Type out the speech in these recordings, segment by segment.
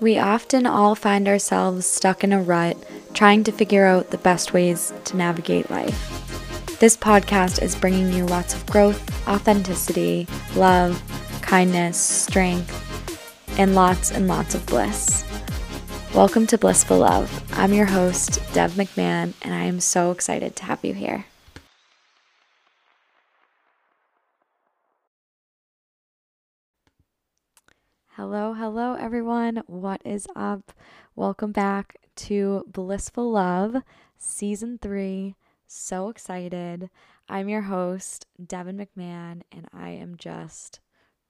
We often all find ourselves stuck in a rut, trying to figure out the best ways to navigate life. This podcast is bringing you lots of growth, authenticity, love, kindness, strength, and lots and lots of bliss. Welcome to Blissful Love. I'm your host, Dev McMahon, and I am so excited to have you here. Hello, hello, everyone. What is up? Welcome back to Blissful Love, Season 3. So excited. I'm your host, Devin McMahon, and I am just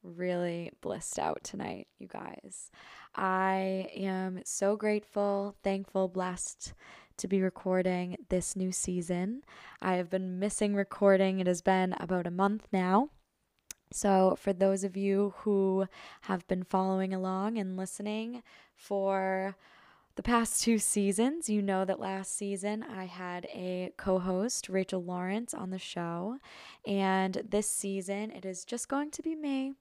really blissed out tonight, you guys. I am so grateful, thankful, blessed to be recording this new season. I have been missing recording, it has been about a month now. So, for those of you who have been following along and listening for the past two seasons, you know that last season I had a co host, Rachel Lawrence, on the show. And this season, it is just going to be me.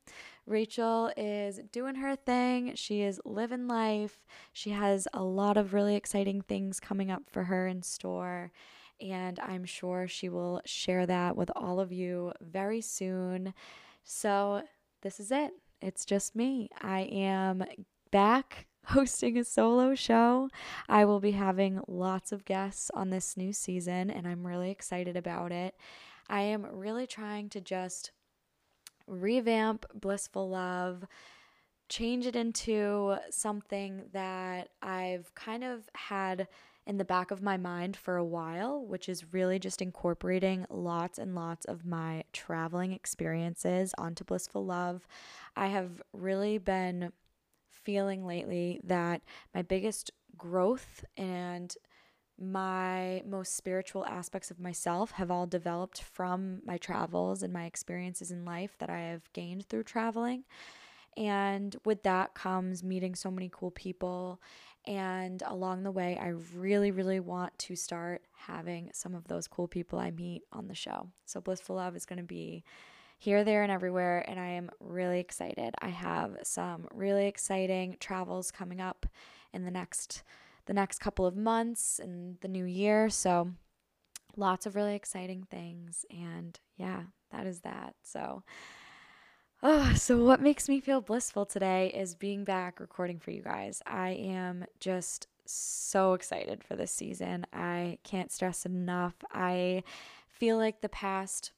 Rachel is doing her thing. She is living life. She has a lot of really exciting things coming up for her in store. And I'm sure she will share that with all of you very soon. So, this is it. It's just me. I am back hosting a solo show. I will be having lots of guests on this new season, and I'm really excited about it. I am really trying to just revamp Blissful Love, change it into something that I've kind of had in the back of my mind for a while, which is really just incorporating lots and lots of my traveling experiences onto Blissful Love. I have really been feeling lately that my biggest growth and my most spiritual aspects of myself have all developed from my travels and my experiences in life that I have gained through traveling. And with that comes meeting so many cool people and along the way, I really, really want to start having some of those cool people I meet on the show. So, Blissful Love is going to be here, there, and everywhere. And I am really excited. I have some really exciting travels coming up in the next the next couple of months and the new year. So lots of really exciting things and yeah, that is that. So Oh, so what makes me feel blissful today is being back recording for you guys. I am just so excited for this season. I can't stress enough. I feel like the past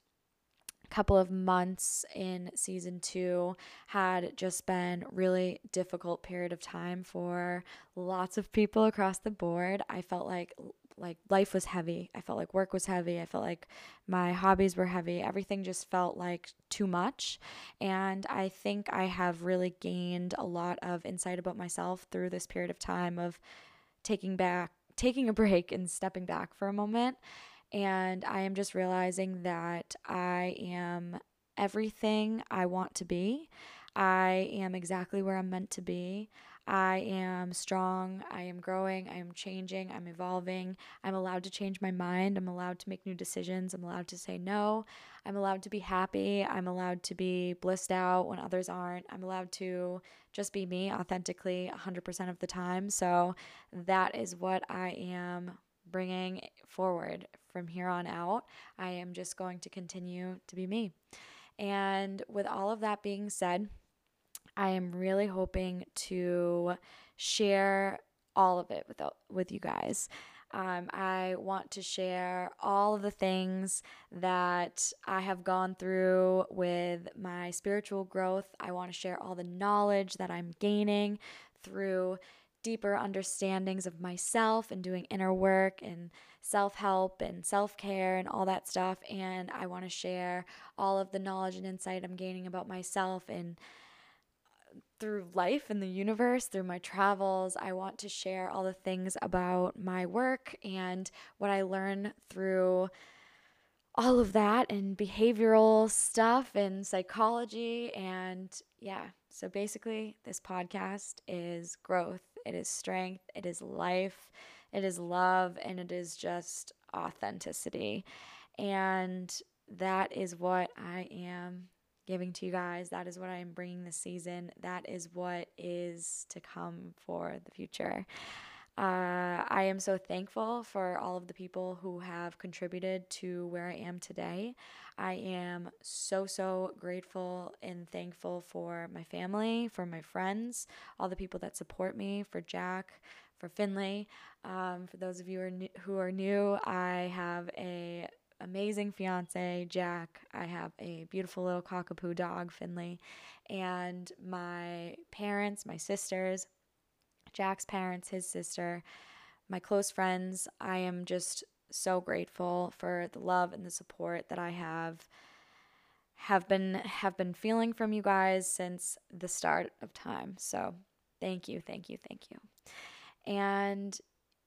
couple of months in season 2 had just been really difficult period of time for lots of people across the board. I felt like like life was heavy. I felt like work was heavy. I felt like my hobbies were heavy. Everything just felt like too much. And I think I have really gained a lot of insight about myself through this period of time of taking back taking a break and stepping back for a moment. And I am just realizing that I am everything I want to be. I am exactly where I'm meant to be. I am strong. I am growing. I am changing. I'm evolving. I'm allowed to change my mind. I'm allowed to make new decisions. I'm allowed to say no. I'm allowed to be happy. I'm allowed to be blissed out when others aren't. I'm allowed to just be me authentically 100% of the time. So that is what I am bringing forward from here on out. I am just going to continue to be me. And with all of that being said, I am really hoping to share all of it with, with you guys. Um, I want to share all of the things that I have gone through with my spiritual growth. I want to share all the knowledge that I'm gaining through deeper understandings of myself and doing inner work and self help and self care and all that stuff. And I want to share all of the knowledge and insight I'm gaining about myself and through life and the universe, through my travels. I want to share all the things about my work and what I learn through all of that and behavioral stuff and psychology. And yeah, so basically, this podcast is growth, it is strength, it is life, it is love, and it is just authenticity. And that is what I am giving to you guys. That is what I am bringing this season. That is what is to come for the future. Uh, I am so thankful for all of the people who have contributed to where I am today. I am so, so grateful and thankful for my family, for my friends, all the people that support me, for Jack, for Finley. Um, for those of you who are, new, who are new, I have a amazing fiance, Jack. I have a beautiful little cockapoo dog, Finley, and my parents, my sisters, Jack's parents, his sister, my close friends. I am just so grateful for the love and the support that I have have been have been feeling from you guys since the start of time. So, thank you, thank you, thank you. And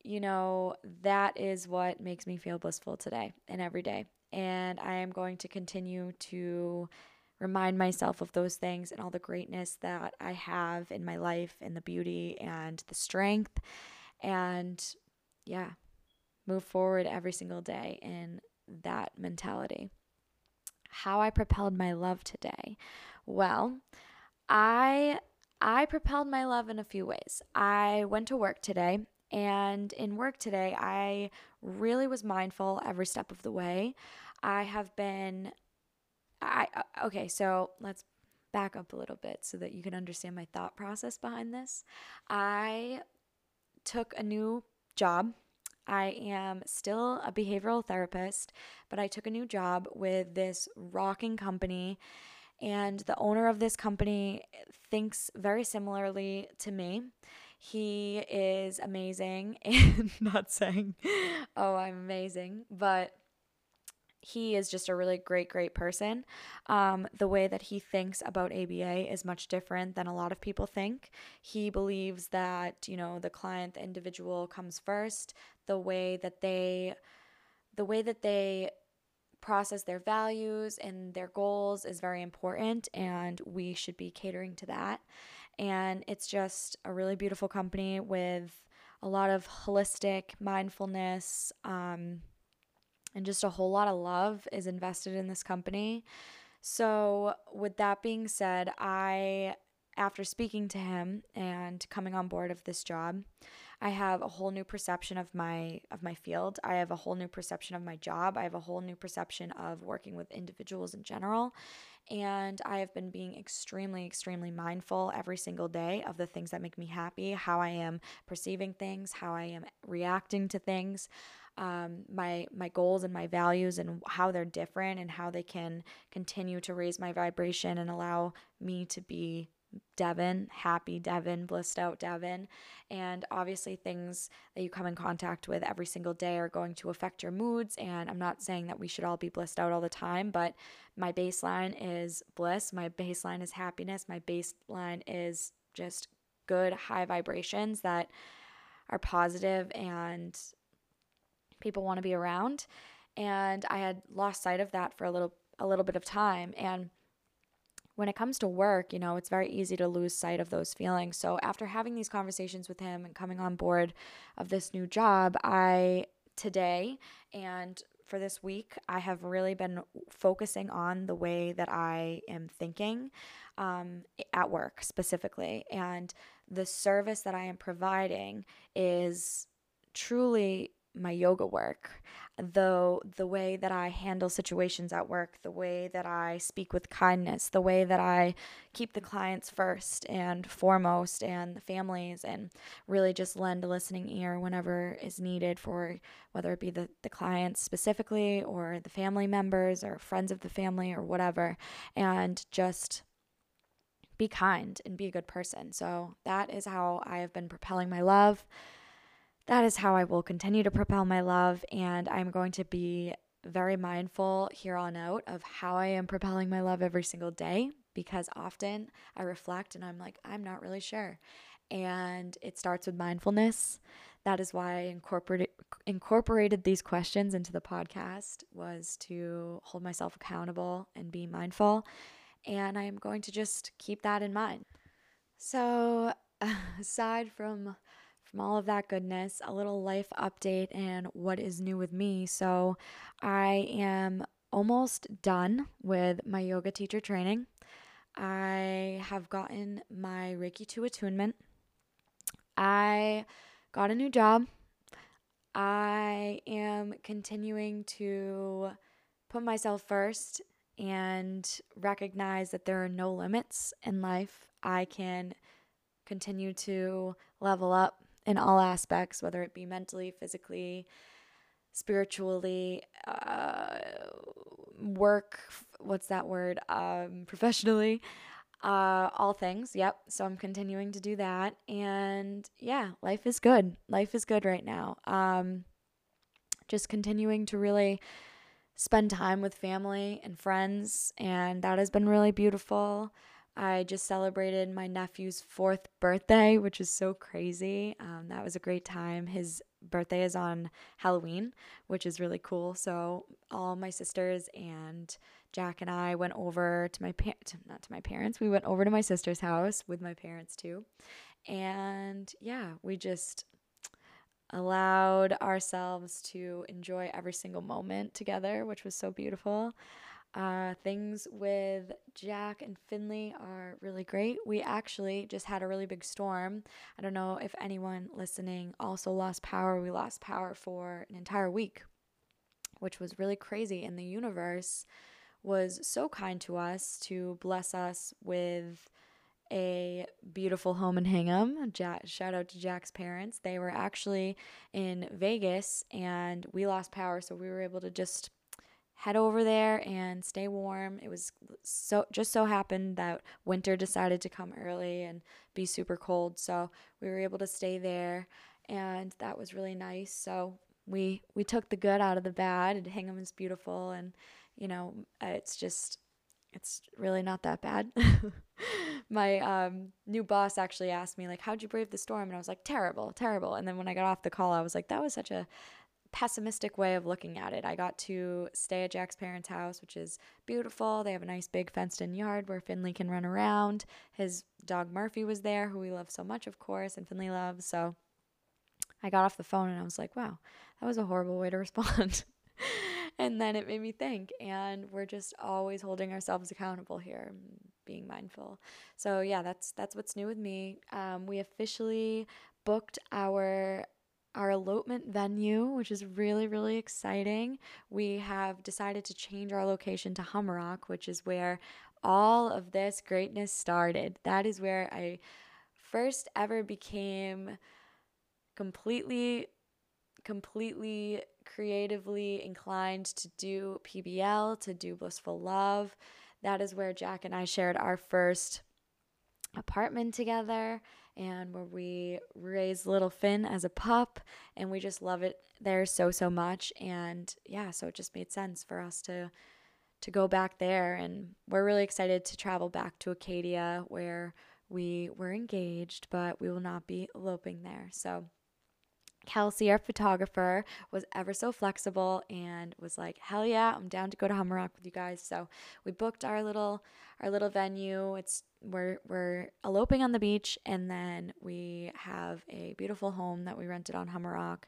you know, that is what makes me feel blissful today and every day. And I am going to continue to remind myself of those things and all the greatness that I have in my life and the beauty and the strength. And yeah, move forward every single day in that mentality. How I propelled my love today. Well, I I propelled my love in a few ways. I went to work today and in work today, I really was mindful every step of the way. I have been I uh, okay, so let's back up a little bit so that you can understand my thought process behind this. I took a new job. I am still a behavioral therapist, but I took a new job with this rocking company and the owner of this company thinks very similarly to me. He is amazing and not saying, oh, I'm amazing, but he is just a really great, great person. Um, the way that he thinks about ABA is much different than a lot of people think. He believes that, you know, the client, the individual comes first. The way that they, the way that they process their values and their goals is very important, and we should be catering to that. And it's just a really beautiful company with a lot of holistic mindfulness. Um, and just a whole lot of love is invested in this company. So, with that being said, I, after speaking to him and coming on board of this job, I have a whole new perception of my of my field. I have a whole new perception of my job. I have a whole new perception of working with individuals in general. And I have been being extremely, extremely mindful every single day of the things that make me happy, how I am perceiving things, how I am reacting to things um, my my goals and my values and how they're different and how they can continue to raise my vibration and allow me to be Devin, happy Devin, blissed out Devin. And obviously, things that you come in contact with every single day are going to affect your moods. And I'm not saying that we should all be blissed out all the time, but my baseline is bliss. My baseline is happiness. My baseline is just good, high vibrations that are positive and people want to be around and I had lost sight of that for a little a little bit of time and when it comes to work, you know, it's very easy to lose sight of those feelings. So after having these conversations with him and coming on board of this new job, I today and for this week, I have really been focusing on the way that I am thinking um, at work specifically. And the service that I am providing is truly my yoga work, the the way that I handle situations at work, the way that I speak with kindness, the way that I keep the clients first and foremost and the families and really just lend a listening ear whenever is needed for whether it be the, the clients specifically or the family members or friends of the family or whatever and just be kind and be a good person. So that is how I have been propelling my love that is how I will continue to propel my love. And I'm going to be very mindful here on out of how I am propelling my love every single day because often I reflect and I'm like, I'm not really sure. And it starts with mindfulness. That is why I incorporated incorporated these questions into the podcast was to hold myself accountable and be mindful. And I'm going to just keep that in mind. So, aside from from all of that goodness, a little life update and what is new with me. So, I am almost done with my yoga teacher training. I have gotten my Reiki 2 attunement. I got a new job. I am continuing to put myself first and recognize that there are no limits in life. I can continue to level up in all aspects, whether it be mentally, physically, spiritually, uh, work, what's that word? Um, professionally, uh, all things. Yep. So I'm continuing to do that. And yeah, life is good. Life is good right now. Um, just continuing to really spend time with family and friends, and that has been really beautiful. I just celebrated my nephew's fourth birthday, which is so crazy. Um, that was a great time. His birthday is on Halloween, which is really cool. So all my sisters and Jack and I went over to my parents, not to my parents, we went over to my sister's house with my parents too. And yeah, we just allowed ourselves to enjoy every single moment together, which was so beautiful. Uh, things with Jack and Finley are really great. We actually just had a really big storm. I don't know if anyone listening also lost power. We lost power for an entire week, which was really crazy. And the universe was so kind to us to bless us with a beautiful home in Hingham. Jack, shout out to Jack's parents. They were actually in Vegas and we lost power, so we were able to just head over there and stay warm. It was so just so happened that winter decided to come early and be super cold, so we were able to stay there and that was really nice. So we we took the good out of the bad. And Hingham is beautiful and you know, it's just it's really not that bad. My um, new boss actually asked me like, "How'd you brave the storm?" And I was like, "Terrible, terrible." And then when I got off the call, I was like, "That was such a pessimistic way of looking at it. I got to stay at Jack's parents' house, which is beautiful. They have a nice big fenced in yard where Finley can run around. His dog Murphy was there, who we love so much, of course, and Finley loves. So I got off the phone and I was like, wow, that was a horrible way to respond. and then it made me think and we're just always holding ourselves accountable here being mindful so yeah that's that's what's new with me um, we officially booked our our elopement venue, which is really, really exciting. We have decided to change our location to Humarock, which is where all of this greatness started. That is where I first ever became completely, completely creatively inclined to do PBL, to do Blissful Love. That is where Jack and I shared our first apartment together and where we raised little Finn as a pup and we just love it there so so much. And yeah so it just made sense for us to to go back there. And we're really excited to travel back to Acadia where we were engaged but we will not be eloping there. So Kelsey, our photographer, was ever so flexible and was like, "Hell yeah, I'm down to go to Humarock with you guys." So we booked our little our little venue. It's we're we're eloping on the beach, and then we have a beautiful home that we rented on Humarock,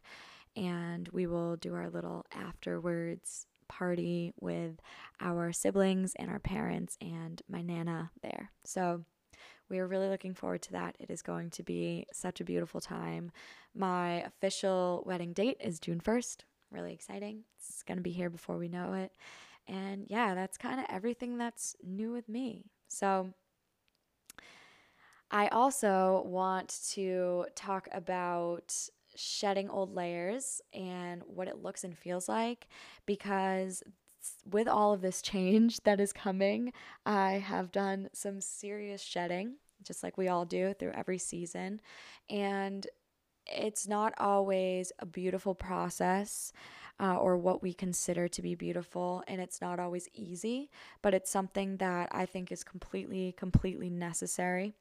and we will do our little afterwards party with our siblings and our parents and my nana there. So we are really looking forward to that. It is going to be such a beautiful time. My official wedding date is June 1st. Really exciting. It's going to be here before we know it. And yeah, that's kind of everything that's new with me. So I also want to talk about shedding old layers and what it looks and feels like because with all of this change that is coming, I have done some serious shedding, just like we all do through every season. And it's not always a beautiful process. Uh, or what we consider to be beautiful. And it's not always easy, but it's something that I think is completely, completely necessary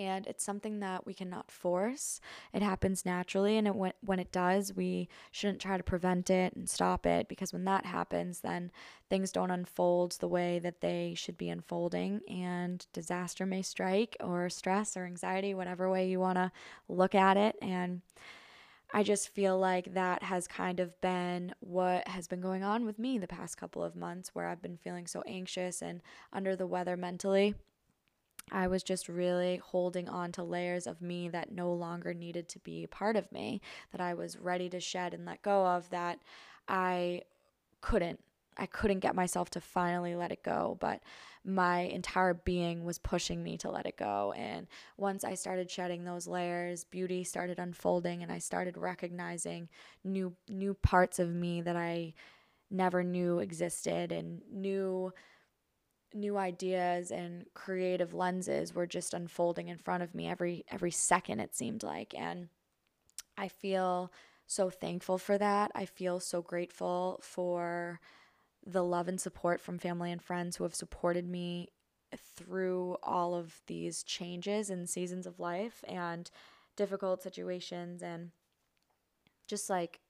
and it's something that we cannot force. It happens naturally, and it, when, when it does, we shouldn't try to prevent it and stop it because when that happens, then things don't unfold the way that they should be unfolding, and disaster may strike, or stress, or anxiety, whatever way you want to look at it. And I just feel like that has kind of been what has been going on with me the past couple of months, where I've been feeling so anxious and under the weather mentally. I was just really holding on to layers of me that no longer needed to be part of me, that I was ready to shed and let go of, that I couldn't. I couldn't get myself to finally let it go, but my entire being was pushing me to let it go. And once I started shedding those layers, beauty started unfolding and I started recognizing new new parts of me that I never knew existed and new new ideas and creative lenses were just unfolding in front of me every every second it seemed like and I feel so thankful for that. I feel so grateful for the love and support from family and friends who have supported me through all of these changes and seasons of life and difficult situations and just like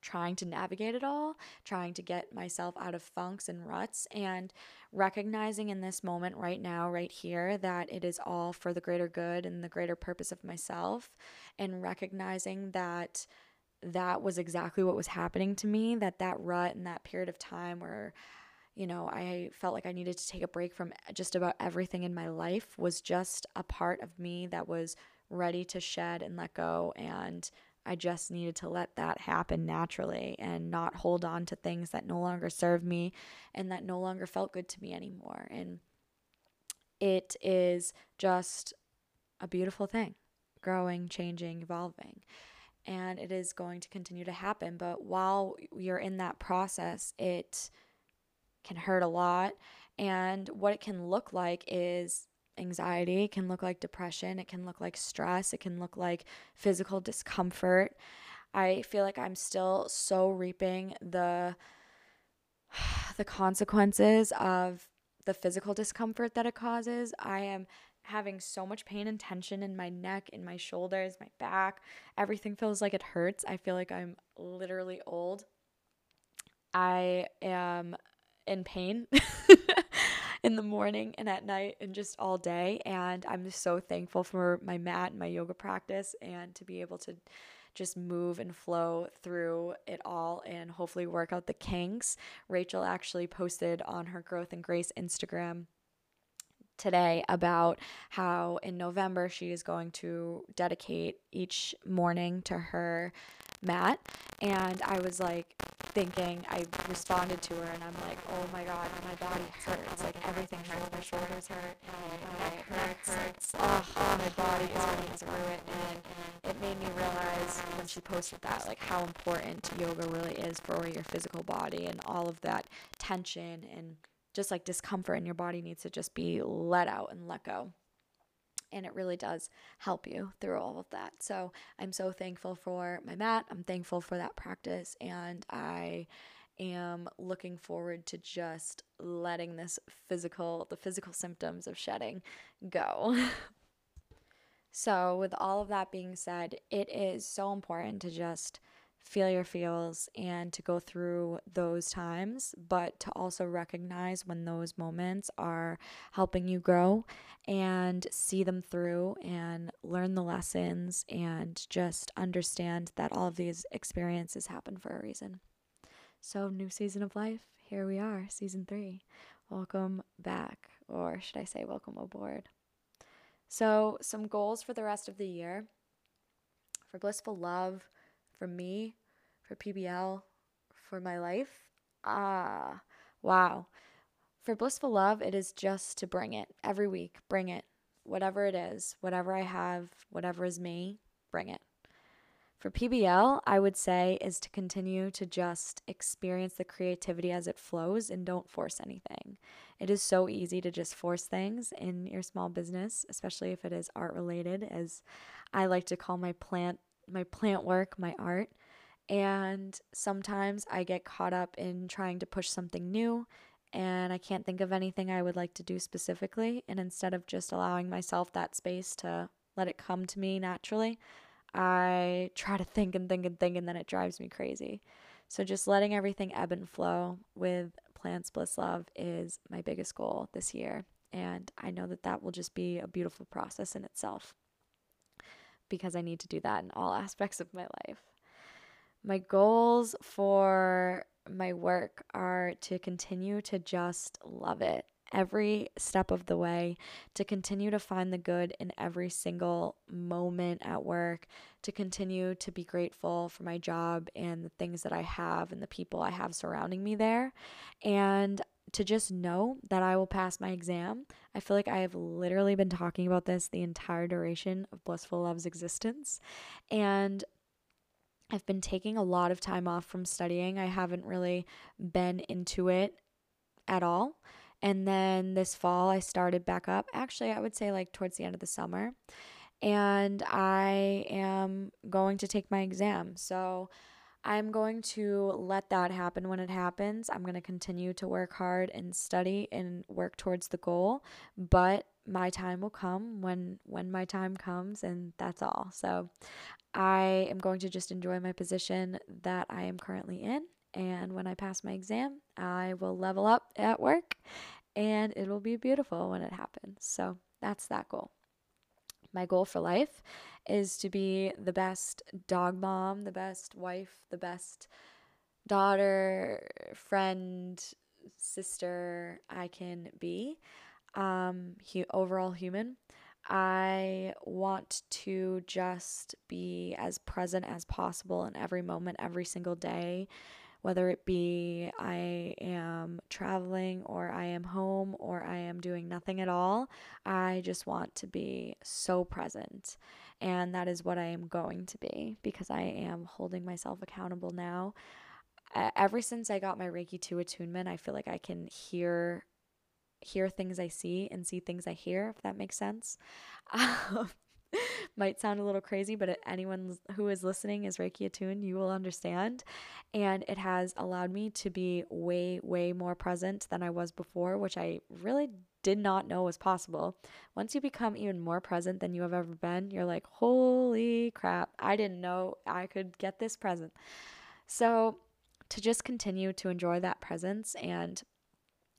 trying to navigate it all, trying to get myself out of funks and ruts, and recognizing in this moment right now, right here, that it is all for the greater good and the greater purpose of myself, and recognizing that that was exactly what was happening to me, that that rut and that period of time where you know, I felt like I needed to take a break from just about everything in my life was just a part of me that was ready to shed and let go and I just needed to let that happen naturally and not hold on to things that no longer serve me and that no longer felt good to me anymore. And it is just a beautiful thing growing, changing, evolving. And it is going to continue to happen. But while you're in that process, it can hurt a lot. And what it can look like is anxiety, it can look like depression, it can look like stress, it can look like physical discomfort. I feel like I'm still so reaping the the consequences of the physical discomfort that it causes. I am having so much pain and tension in my neck, in my shoulders, my back. Everything feels like it hurts. I feel like I'm literally old. I am in pain. in the morning and at night and just all day. And I'm just so thankful for my mat and my yoga practice and to be able to just move and flow through it all and hopefully work out the kinks. Rachel actually posted on her Growth and Grace Instagram today about how in November she is going to dedicate each morning to her mat. And I was like thinking, I responded to her and I'm like, oh my God, my body hurts. Like everything hurts. My shoulders hurt. My neck hurts. hurts. Oh, my body is running through it. And it made me realize when she posted that, like how important yoga really is for your physical body and all of that tension and just like discomfort in your body needs to just be let out and let go and it really does help you through all of that. So I'm so thankful for my mat. I'm thankful for that practice, and I am looking forward to just letting this physical, the physical symptoms of shedding go. so, with all of that being said, it is so important to just feel your feels and to go through those times, but to also recognize when those moments are helping you grow and see them through and learn the lessons and just understand that all of these experiences happen for a reason. So, new season of life, here we are, season three. Welcome back, or should I say, welcome aboard. So, some goals for the rest of the year for blissful love for me, for PBL, for my life. Ah, wow. For blissful love, it is just to bring it every week. Bring it. Whatever it is, whatever I have, whatever is me, bring it. For PBL, I would say is to continue to just experience the creativity as it flows and don't force anything. It is so easy to just force things in your small business, especially if it is art related, as I like to call my plant my plant work, my art. And sometimes I get caught up in trying to push something new and I can't think of anything I would like to do specifically. And instead of just allowing myself that space to let it come to me naturally, I try to think and think and think, and then it drives me crazy. So, just letting everything ebb and flow with Plants Bliss Love is my biggest goal this year. And I know that that will just be a beautiful process in itself because I need to do that in all aspects of my life. my goals for my work are to continue to just love it every step of the way, to continue to find the good in every single moment at work, to continue to be grateful for my job and the things that I have and the people I have surrounding me there. And to just know that I will pass my exam. I feel like I have literally been talking about this the entire duration of Blissful Love's existence. And I've been taking a lot of time off from studying. I haven't really been into it at all. And then this fall, I started back up. Actually, I would say like towards the end of the summer. And I am going to take my exam. So I'm going to let that happen when it happens. I'm going to continue to work hard and study and work towards the goal, but my time will come when when my time comes and that's all. So I am going to just enjoy my position that I am currently in and when I pass my exam, I will level up at work and it'll be beautiful when it happens. So that's that goal. My goal for life is to be the best dog mom, the best wife, the best daughter, friend, sister I can be. Um, he, overall human. I want to just be as present as possible in every moment, every single day whether it be I am traveling or I am home or I am doing nothing at all. I just want to be so present. And that is what I am going to be because I am holding myself accountable now. Ever since I got my Reiki 2 attunement, I feel like I can hear hear things I see and see things I hear, if that makes sense. Um, might sound a little crazy, but anyone who is listening is Reiki attuned, you will understand. And it has allowed me to be way, way more present than I was before, which I really did not know was possible. Once you become even more present than you have ever been, you're like, holy crap, I didn't know I could get this present. So, to just continue to enjoy that presence, and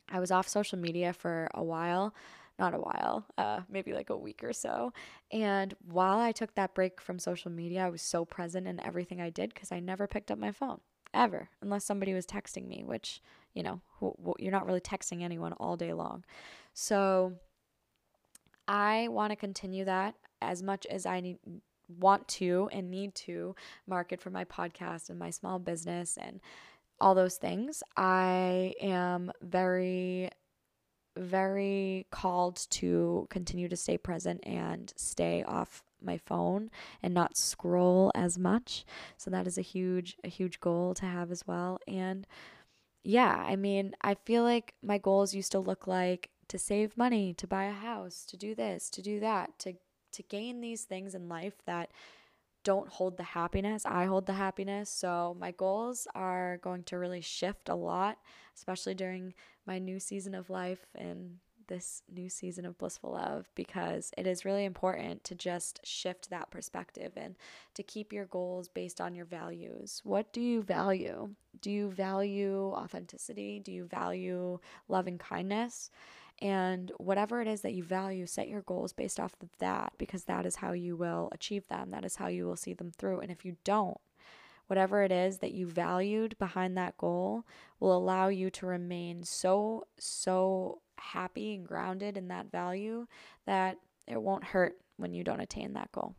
I was off social media for a while not a while, uh, maybe like a week or so. And while I took that break from social media, I was so present in everything I did because I never picked up my phone ever, unless somebody was texting me, which, you know, you're not really texting anyone all day long. So I want to continue that as much as I need, want to and need to market for my podcast and my small business and all those things. I am very very called to continue to stay present and stay off my phone and not scroll as much. So that is a huge a huge goal to have as well. And yeah, I mean, I feel like my goals used to look like to save money, to buy a house, to do this, to do that, to to gain these things in life that don't hold the happiness. I hold the happiness. So my goals are going to really shift a lot, especially during my new season of life and this new season of blissful love because it is really important to just shift that perspective and to keep your goals based on your values. What do you value? Do you value authenticity? Do you value loving kindness? And whatever it is that you value, set your goals based off of that because that is how you will achieve them. That is how you will see them through. And if you don't, whatever it is that you valued behind that goal will allow you to remain so, so happy and grounded in that value that it won't hurt when you don't attain that goal.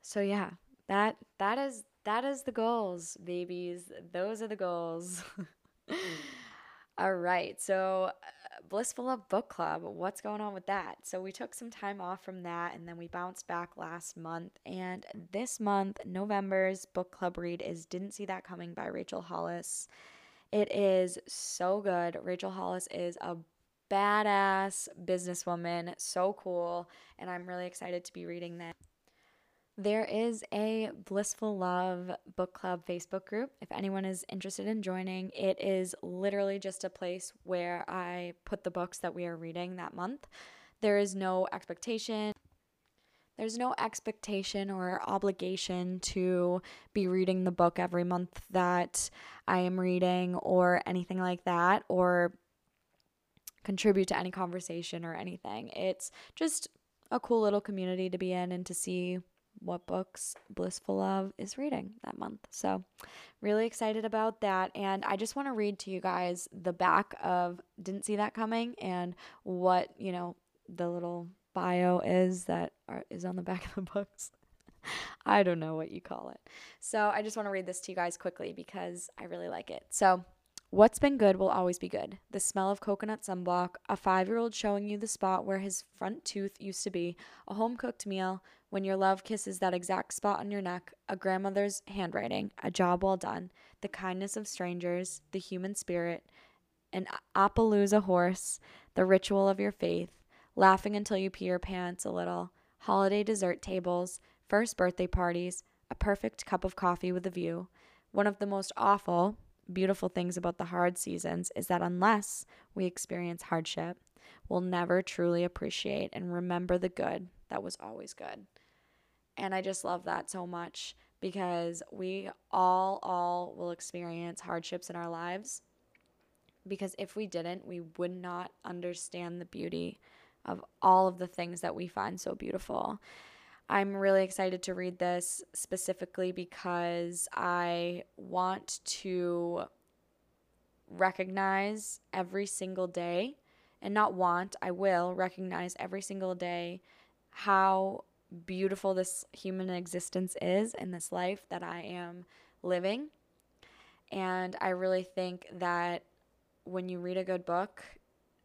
So yeah, that that is that is the goals, babies. Those are the goals. All right. So uh, Blissful Love Book Club. What's going on with that? So we took some time off from that and then we bounced back last month. And this month, November's book club read is Didn't See That Coming by Rachel Hollis. It is so good. Rachel Hollis is a badass businesswoman, so cool, and I'm really excited to be reading that. There is a Blissful Love book club Facebook group. If anyone is interested in joining, it is literally just a place where I put the books that we are reading that month. There is no expectation. There's no expectation or obligation to be reading the book every month that I am reading or anything like that or contribute to any conversation or anything. It's just a cool little community to be in and to see what books Blissful Love is reading that month. So, really excited about that. And I just want to read to you guys the back of Didn't See That Coming and what, you know, the little bio is that are, is on the back of the books. I don't know what you call it. So, I just want to read this to you guys quickly because I really like it. So, What's been good will always be good. The smell of coconut sunblock, a five year old showing you the spot where his front tooth used to be, a home cooked meal, when your love kisses that exact spot on your neck, a grandmother's handwriting, a job well done, the kindness of strangers, the human spirit, an Appaloosa horse, the ritual of your faith, laughing until you pee your pants a little, holiday dessert tables, first birthday parties, a perfect cup of coffee with a view. One of the most awful, beautiful things about the hard seasons is that unless we experience hardship, we'll never truly appreciate and remember the good that was always good. And I just love that so much because we all all will experience hardships in our lives because if we didn't, we would not understand the beauty of all of the things that we find so beautiful. I'm really excited to read this specifically because I want to recognize every single day and not want, I will recognize every single day how beautiful this human existence is in this life that I am living. And I really think that when you read a good book,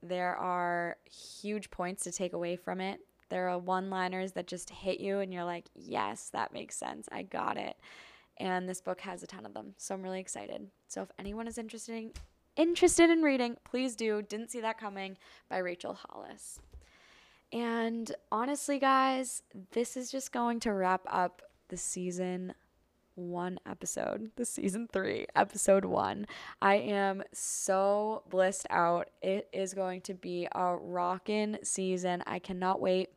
there are huge points to take away from it. There are one liners that just hit you, and you're like, yes, that makes sense. I got it. And this book has a ton of them. So I'm really excited. So if anyone is interested in, interested in reading, please do. Didn't See That Coming by Rachel Hollis. And honestly, guys, this is just going to wrap up the season one episode, the season three, episode one. I am so blissed out. It is going to be a rockin' season. I cannot wait.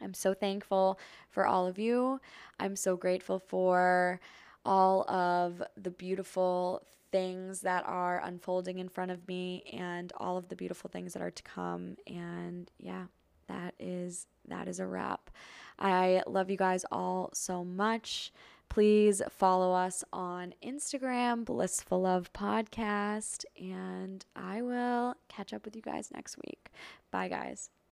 I'm so thankful for all of you. I'm so grateful for all of the beautiful things that are unfolding in front of me and all of the beautiful things that are to come. And yeah, that is that is a wrap. I love you guys all so much. Please follow us on Instagram, Blissful Love Podcast, and I will catch up with you guys next week. Bye, guys.